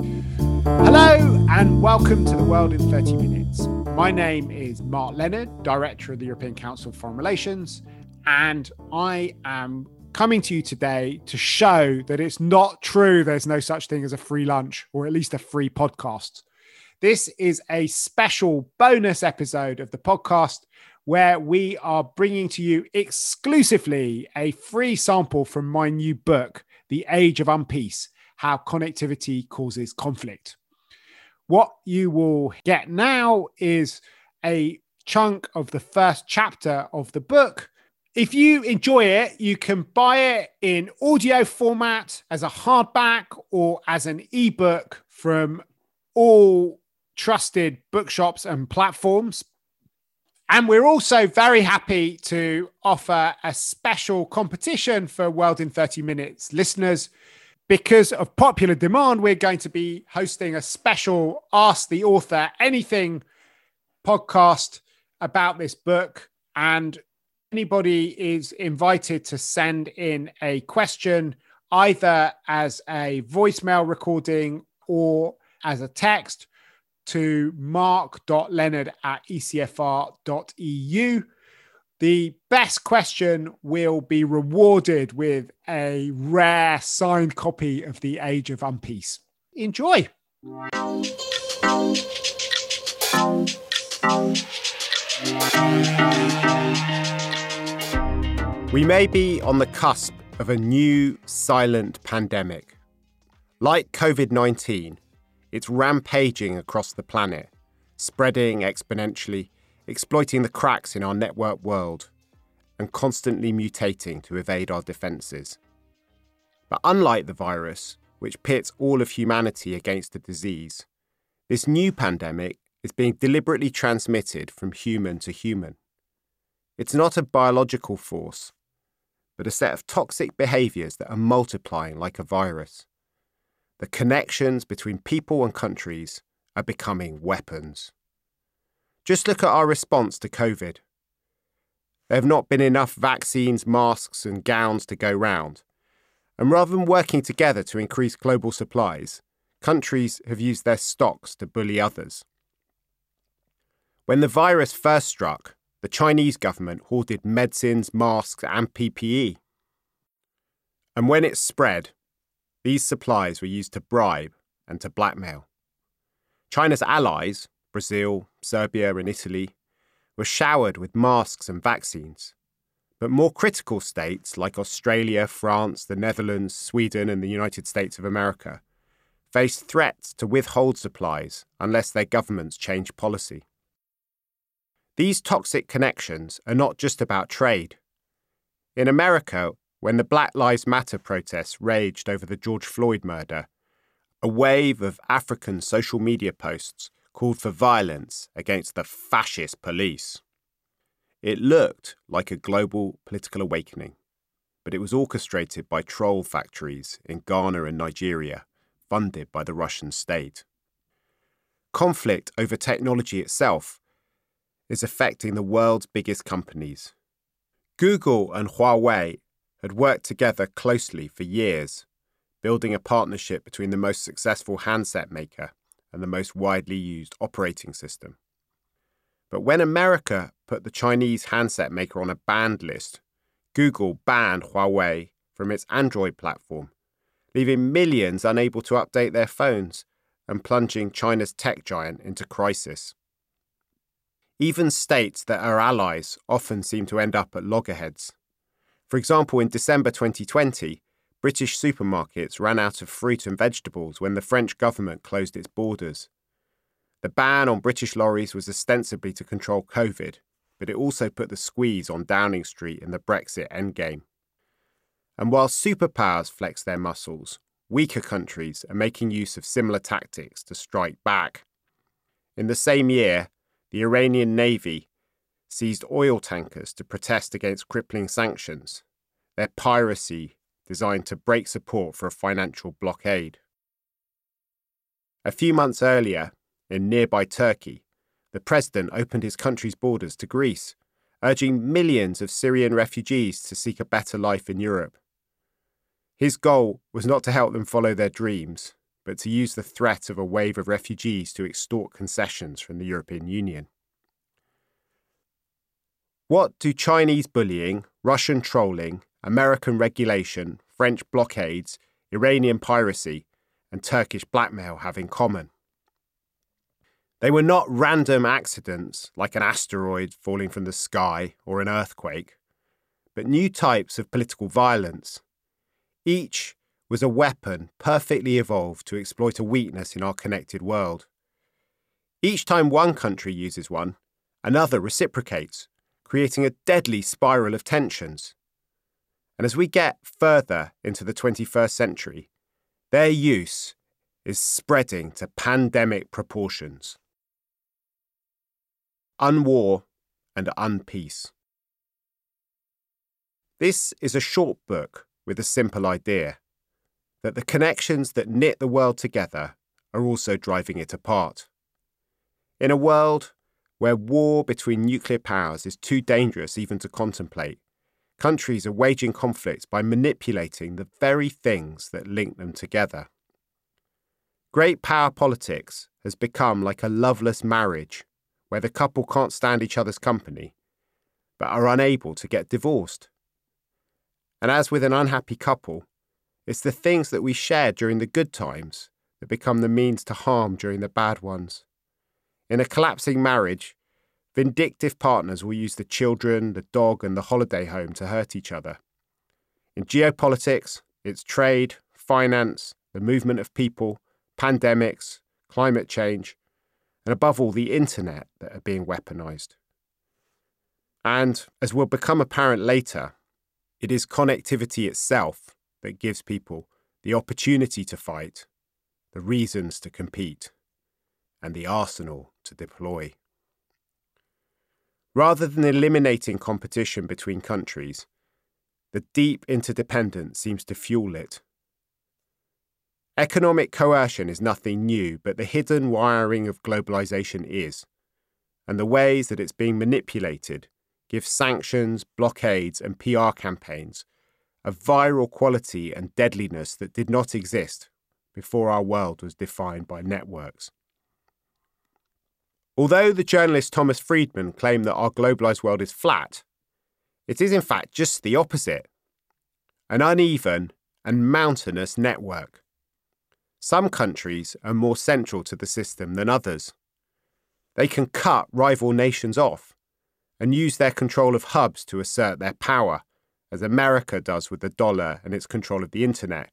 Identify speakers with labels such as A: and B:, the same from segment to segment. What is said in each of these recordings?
A: Hello and welcome to the World in 30 Minutes. My name is Mark Leonard, Director of the European Council of Foreign Relations, and I am coming to you today to show that it's not true there's no such thing as a free lunch or at least a free podcast. This is a special bonus episode of the podcast where we are bringing to you exclusively a free sample from my new book, The Age of Unpeace How Connectivity Causes Conflict. What you will get now is a chunk of the first chapter of the book. If you enjoy it, you can buy it in audio format as a hardback or as an ebook from all trusted bookshops and platforms. And we're also very happy to offer a special competition for World in 30 Minutes listeners. Because of popular demand, we're going to be hosting a special Ask the Author Anything podcast about this book. And anybody is invited to send in a question either as a voicemail recording or as a text to mark.leonard at ecfr.eu. The best question will be rewarded with a rare signed copy of The Age of Unpeace. Enjoy.
B: We may be on the cusp of a new silent pandemic. Like COVID 19, it's rampaging across the planet, spreading exponentially, exploiting the cracks in our network world, and constantly mutating to evade our defences. But unlike the virus, which pits all of humanity against a disease, this new pandemic is being deliberately transmitted from human to human. It's not a biological force, but a set of toxic behaviours that are multiplying like a virus. The connections between people and countries are becoming weapons. Just look at our response to COVID. There have not been enough vaccines, masks, and gowns to go round. And rather than working together to increase global supplies, countries have used their stocks to bully others. When the virus first struck, the Chinese government hoarded medicines, masks, and PPE. And when it spread, these supplies were used to bribe and to blackmail. China's allies, Brazil, Serbia, and Italy, were showered with masks and vaccines. But more critical states like Australia, France, the Netherlands, Sweden, and the United States of America faced threats to withhold supplies unless their governments changed policy. These toxic connections are not just about trade. In America, when the Black Lives Matter protests raged over the George Floyd murder, a wave of African social media posts called for violence against the fascist police. It looked like a global political awakening, but it was orchestrated by troll factories in Ghana and Nigeria, funded by the Russian state. Conflict over technology itself is affecting the world's biggest companies. Google and Huawei had worked together closely for years, building a partnership between the most successful handset maker and the most widely used operating system. But when America put the Chinese handset maker on a banned list, Google banned Huawei from its Android platform, leaving millions unable to update their phones and plunging China's tech giant into crisis. Even states that are allies often seem to end up at loggerheads. For example, in December 2020, British supermarkets ran out of fruit and vegetables when the French government closed its borders. The ban on British lorries was ostensibly to control COVID, but it also put the squeeze on Downing Street in the Brexit endgame. And while superpowers flex their muscles, weaker countries are making use of similar tactics to strike back. In the same year, the Iranian Navy seized oil tankers to protest against crippling sanctions, their piracy designed to break support for a financial blockade. A few months earlier, in nearby Turkey, the president opened his country's borders to Greece, urging millions of Syrian refugees to seek a better life in Europe. His goal was not to help them follow their dreams, but to use the threat of a wave of refugees to extort concessions from the European Union. What do Chinese bullying, Russian trolling, American regulation, French blockades, Iranian piracy, and Turkish blackmail have in common? They were not random accidents like an asteroid falling from the sky or an earthquake, but new types of political violence. Each was a weapon perfectly evolved to exploit a weakness in our connected world. Each time one country uses one, another reciprocates, creating a deadly spiral of tensions. And as we get further into the 21st century, their use is spreading to pandemic proportions. Unwar and Unpeace. This is a short book with a simple idea that the connections that knit the world together are also driving it apart. In a world where war between nuclear powers is too dangerous even to contemplate, countries are waging conflicts by manipulating the very things that link them together. Great power politics has become like a loveless marriage where the couple can't stand each other's company, but are unable to get divorced. And as with an unhappy couple, it's the things that we share during the good times that become the means to harm during the bad ones. In a collapsing marriage, vindictive partners will use the children, the dog, and the holiday home to hurt each other. In geopolitics, it's trade, finance, the movement of people, pandemics, climate change, and above all, the internet that are being weaponized. And as will become apparent later, it is connectivity itself that gives people the opportunity to fight, the reasons to compete, and the arsenal to deploy. Rather than eliminating competition between countries, the deep interdependence seems to fuel it Economic coercion is nothing new, but the hidden wiring of globalization is. And the ways that it's being manipulated give sanctions, blockades, and PR campaigns a viral quality and deadliness that did not exist before our world was defined by networks. Although the journalist Thomas Friedman claimed that our globalized world is flat, it is in fact just the opposite an uneven and mountainous network. Some countries are more central to the system than others. They can cut rival nations off and use their control of hubs to assert their power, as America does with the dollar and its control of the internet,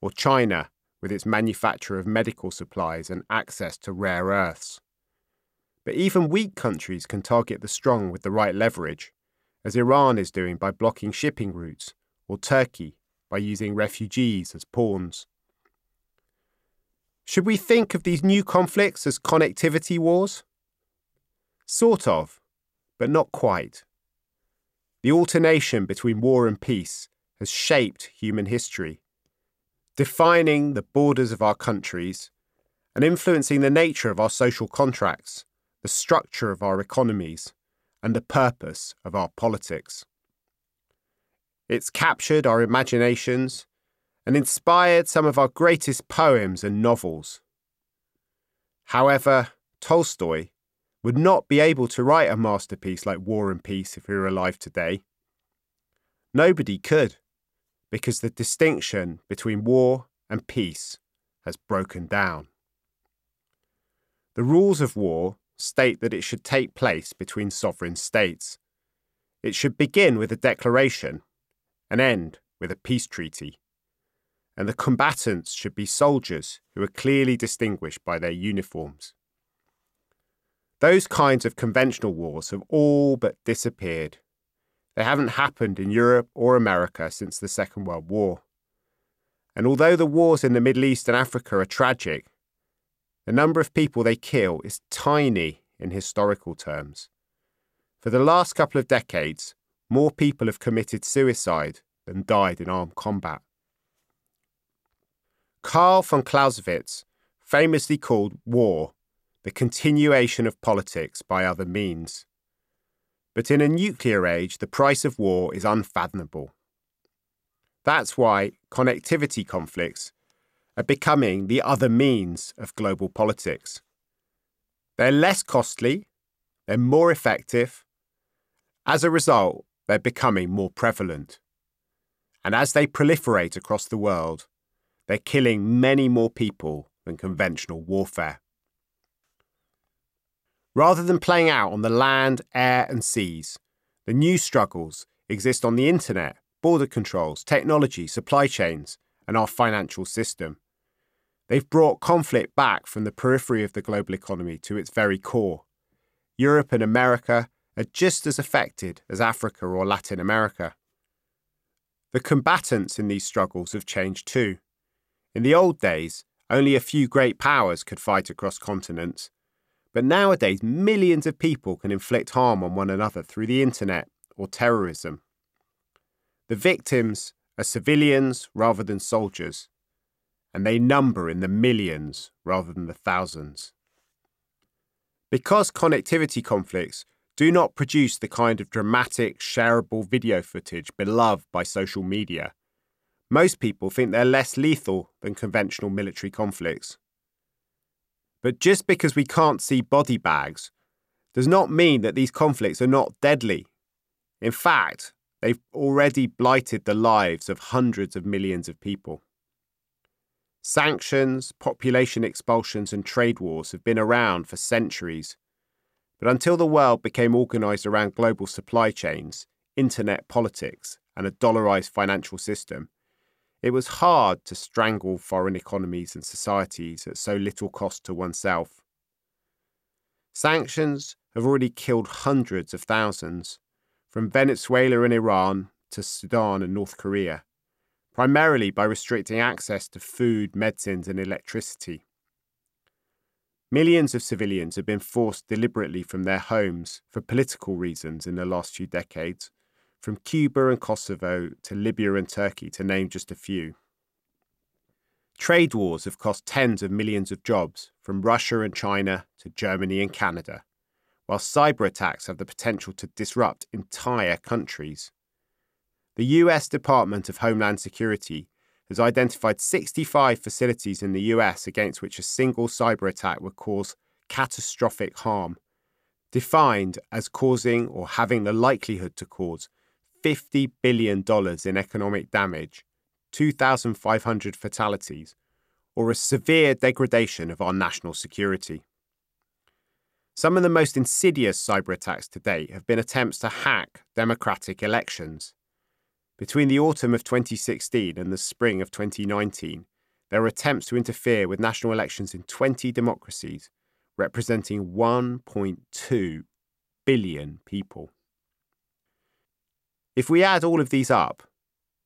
B: or China with its manufacture of medical supplies and access to rare earths. But even weak countries can target the strong with the right leverage, as Iran is doing by blocking shipping routes, or Turkey by using refugees as pawns. Should we think of these new conflicts as connectivity wars? Sort of, but not quite. The alternation between war and peace has shaped human history, defining the borders of our countries and influencing the nature of our social contracts, the structure of our economies, and the purpose of our politics. It's captured our imaginations and inspired some of our greatest poems and novels. However, Tolstoy would not be able to write a masterpiece like War and Peace if he were alive today. Nobody could, because the distinction between war and peace has broken down. The rules of war state that it should take place between sovereign states. It should begin with a declaration and end with a peace treaty and the combatants should be soldiers who are clearly distinguished by their uniforms. Those kinds of conventional wars have all but disappeared. They haven't happened in Europe or America since the Second World War. And although the wars in the Middle East and Africa are tragic, the number of people they kill is tiny in historical terms. For the last couple of decades, more people have committed suicide than died in armed combat. Karl von Clausewitz famously called war the continuation of politics by other means. But in a nuclear age, the price of war is unfathomable. That's why connectivity conflicts are becoming the other means of global politics. They're less costly, they're more effective. As a result, they're becoming more prevalent. And as they proliferate across the world, they're killing many more people than conventional warfare. Rather than playing out on the land, air, and seas, the new struggles exist on the internet, border controls, technology, supply chains, and our financial system. They've brought conflict back from the periphery of the global economy to its very core. Europe and America are just as affected as Africa or Latin America. The combatants in these struggles have changed too. In the old days, only a few great powers could fight across continents. But nowadays, millions of people can inflict harm on one another through the internet or terrorism. The victims are civilians rather than soldiers, and they number in the millions rather than the thousands. Because connectivity conflicts do not produce the kind of dramatic, shareable video footage beloved by social media, most people think they're less lethal than conventional military conflicts. But just because we can't see body bags does not mean that these conflicts are not deadly. In fact, they've already blighted the lives of hundreds of millions of people. Sanctions, population expulsions, and trade wars have been around for centuries. But until the world became organised around global supply chains, internet politics, and a dollarised financial system, it was hard to strangle foreign economies and societies at so little cost to oneself. Sanctions have already killed hundreds of thousands, from Venezuela and Iran to Sudan and North Korea, primarily by restricting access to food, medicines, and electricity. Millions of civilians have been forced deliberately from their homes for political reasons in the last few decades from Cuba and Kosovo to Libya and Turkey, to name just a few. Trade wars have cost tens of millions of jobs, from Russia and China to Germany and Canada, while cyber attacks have the potential to disrupt entire countries. The US Department of Homeland Security has identified 65 facilities in the US against which a single cyber attack would cause catastrophic harm, defined as causing or having the likelihood to cause $50 billion in economic damage, 2,500 fatalities, or a severe degradation of our national security. Some of the most insidious cyber attacks to date have been attempts to hack democratic elections. Between the autumn of 2016 and the spring of 2019, there were attempts to interfere with national elections in 20 democracies, representing 1.2 billion people. If we add all of these up,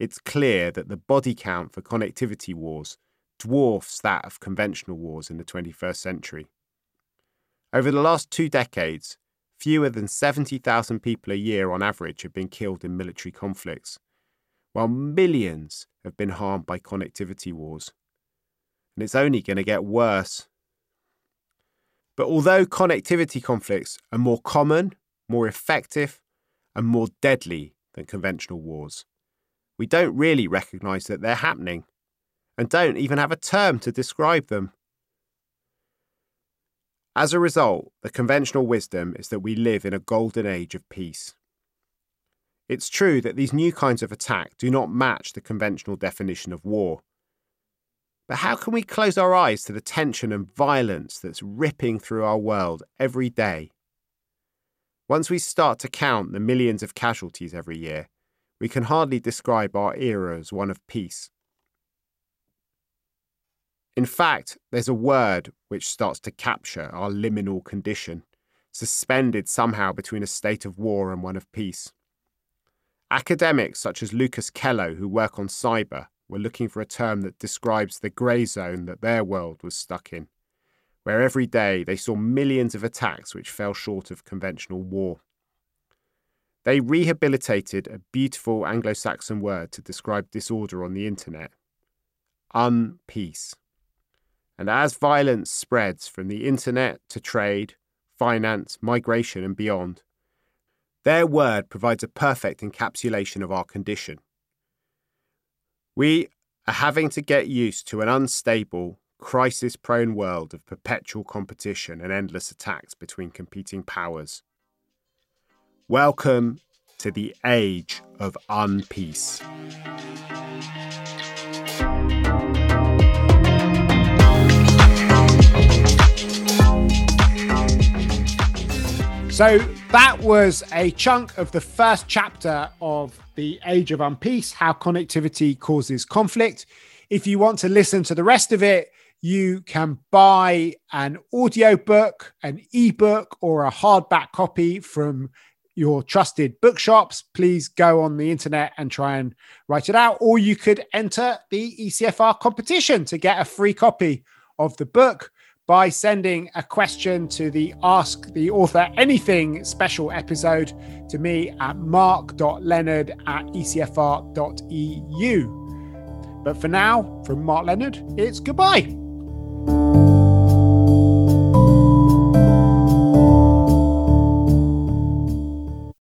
B: it's clear that the body count for connectivity wars dwarfs that of conventional wars in the 21st century. Over the last two decades, fewer than 70,000 people a year on average have been killed in military conflicts, while millions have been harmed by connectivity wars. And it's only going to get worse. But although connectivity conflicts are more common, more effective, and more deadly than conventional wars. We don't really recognise that they're happening and don't even have a term to describe them. As a result, the conventional wisdom is that we live in a golden age of peace. It's true that these new kinds of attack do not match the conventional definition of war. But how can we close our eyes to the tension and violence that's ripping through our world every day once we start to count the millions of casualties every year, we can hardly describe our era as one of peace. In fact, there's a word which starts to capture our liminal condition, suspended somehow between a state of war and one of peace. Academics such as Lucas Kello, who work on cyber, were looking for a term that describes the grey zone that their world was stuck in where every day they saw millions of attacks which fell short of conventional war. They rehabilitated a beautiful Anglo Saxon word to describe disorder on the internet unpeace. And as violence spreads from the internet to trade, finance, migration, and beyond, their word provides a perfect encapsulation of our condition. We are having to get used to an unstable, crisis prone world of perpetual competition and endless attacks between competing powers. Welcome to the age of unpeace.
A: So that was a chunk of the first chapter of The Age of Unpeace How Connectivity Causes Conflict. If you want to listen to the rest of it, you can buy an audiobook, an ebook, or a hardback copy from your trusted bookshops. Please go on the internet and try and write it out. Or you could enter the ECFR competition to get a free copy of the book by sending a question to the Ask the Author Anything special episode to me at mark.leonard at ecfr.eu. But for now, from Mark Leonard, it's goodbye.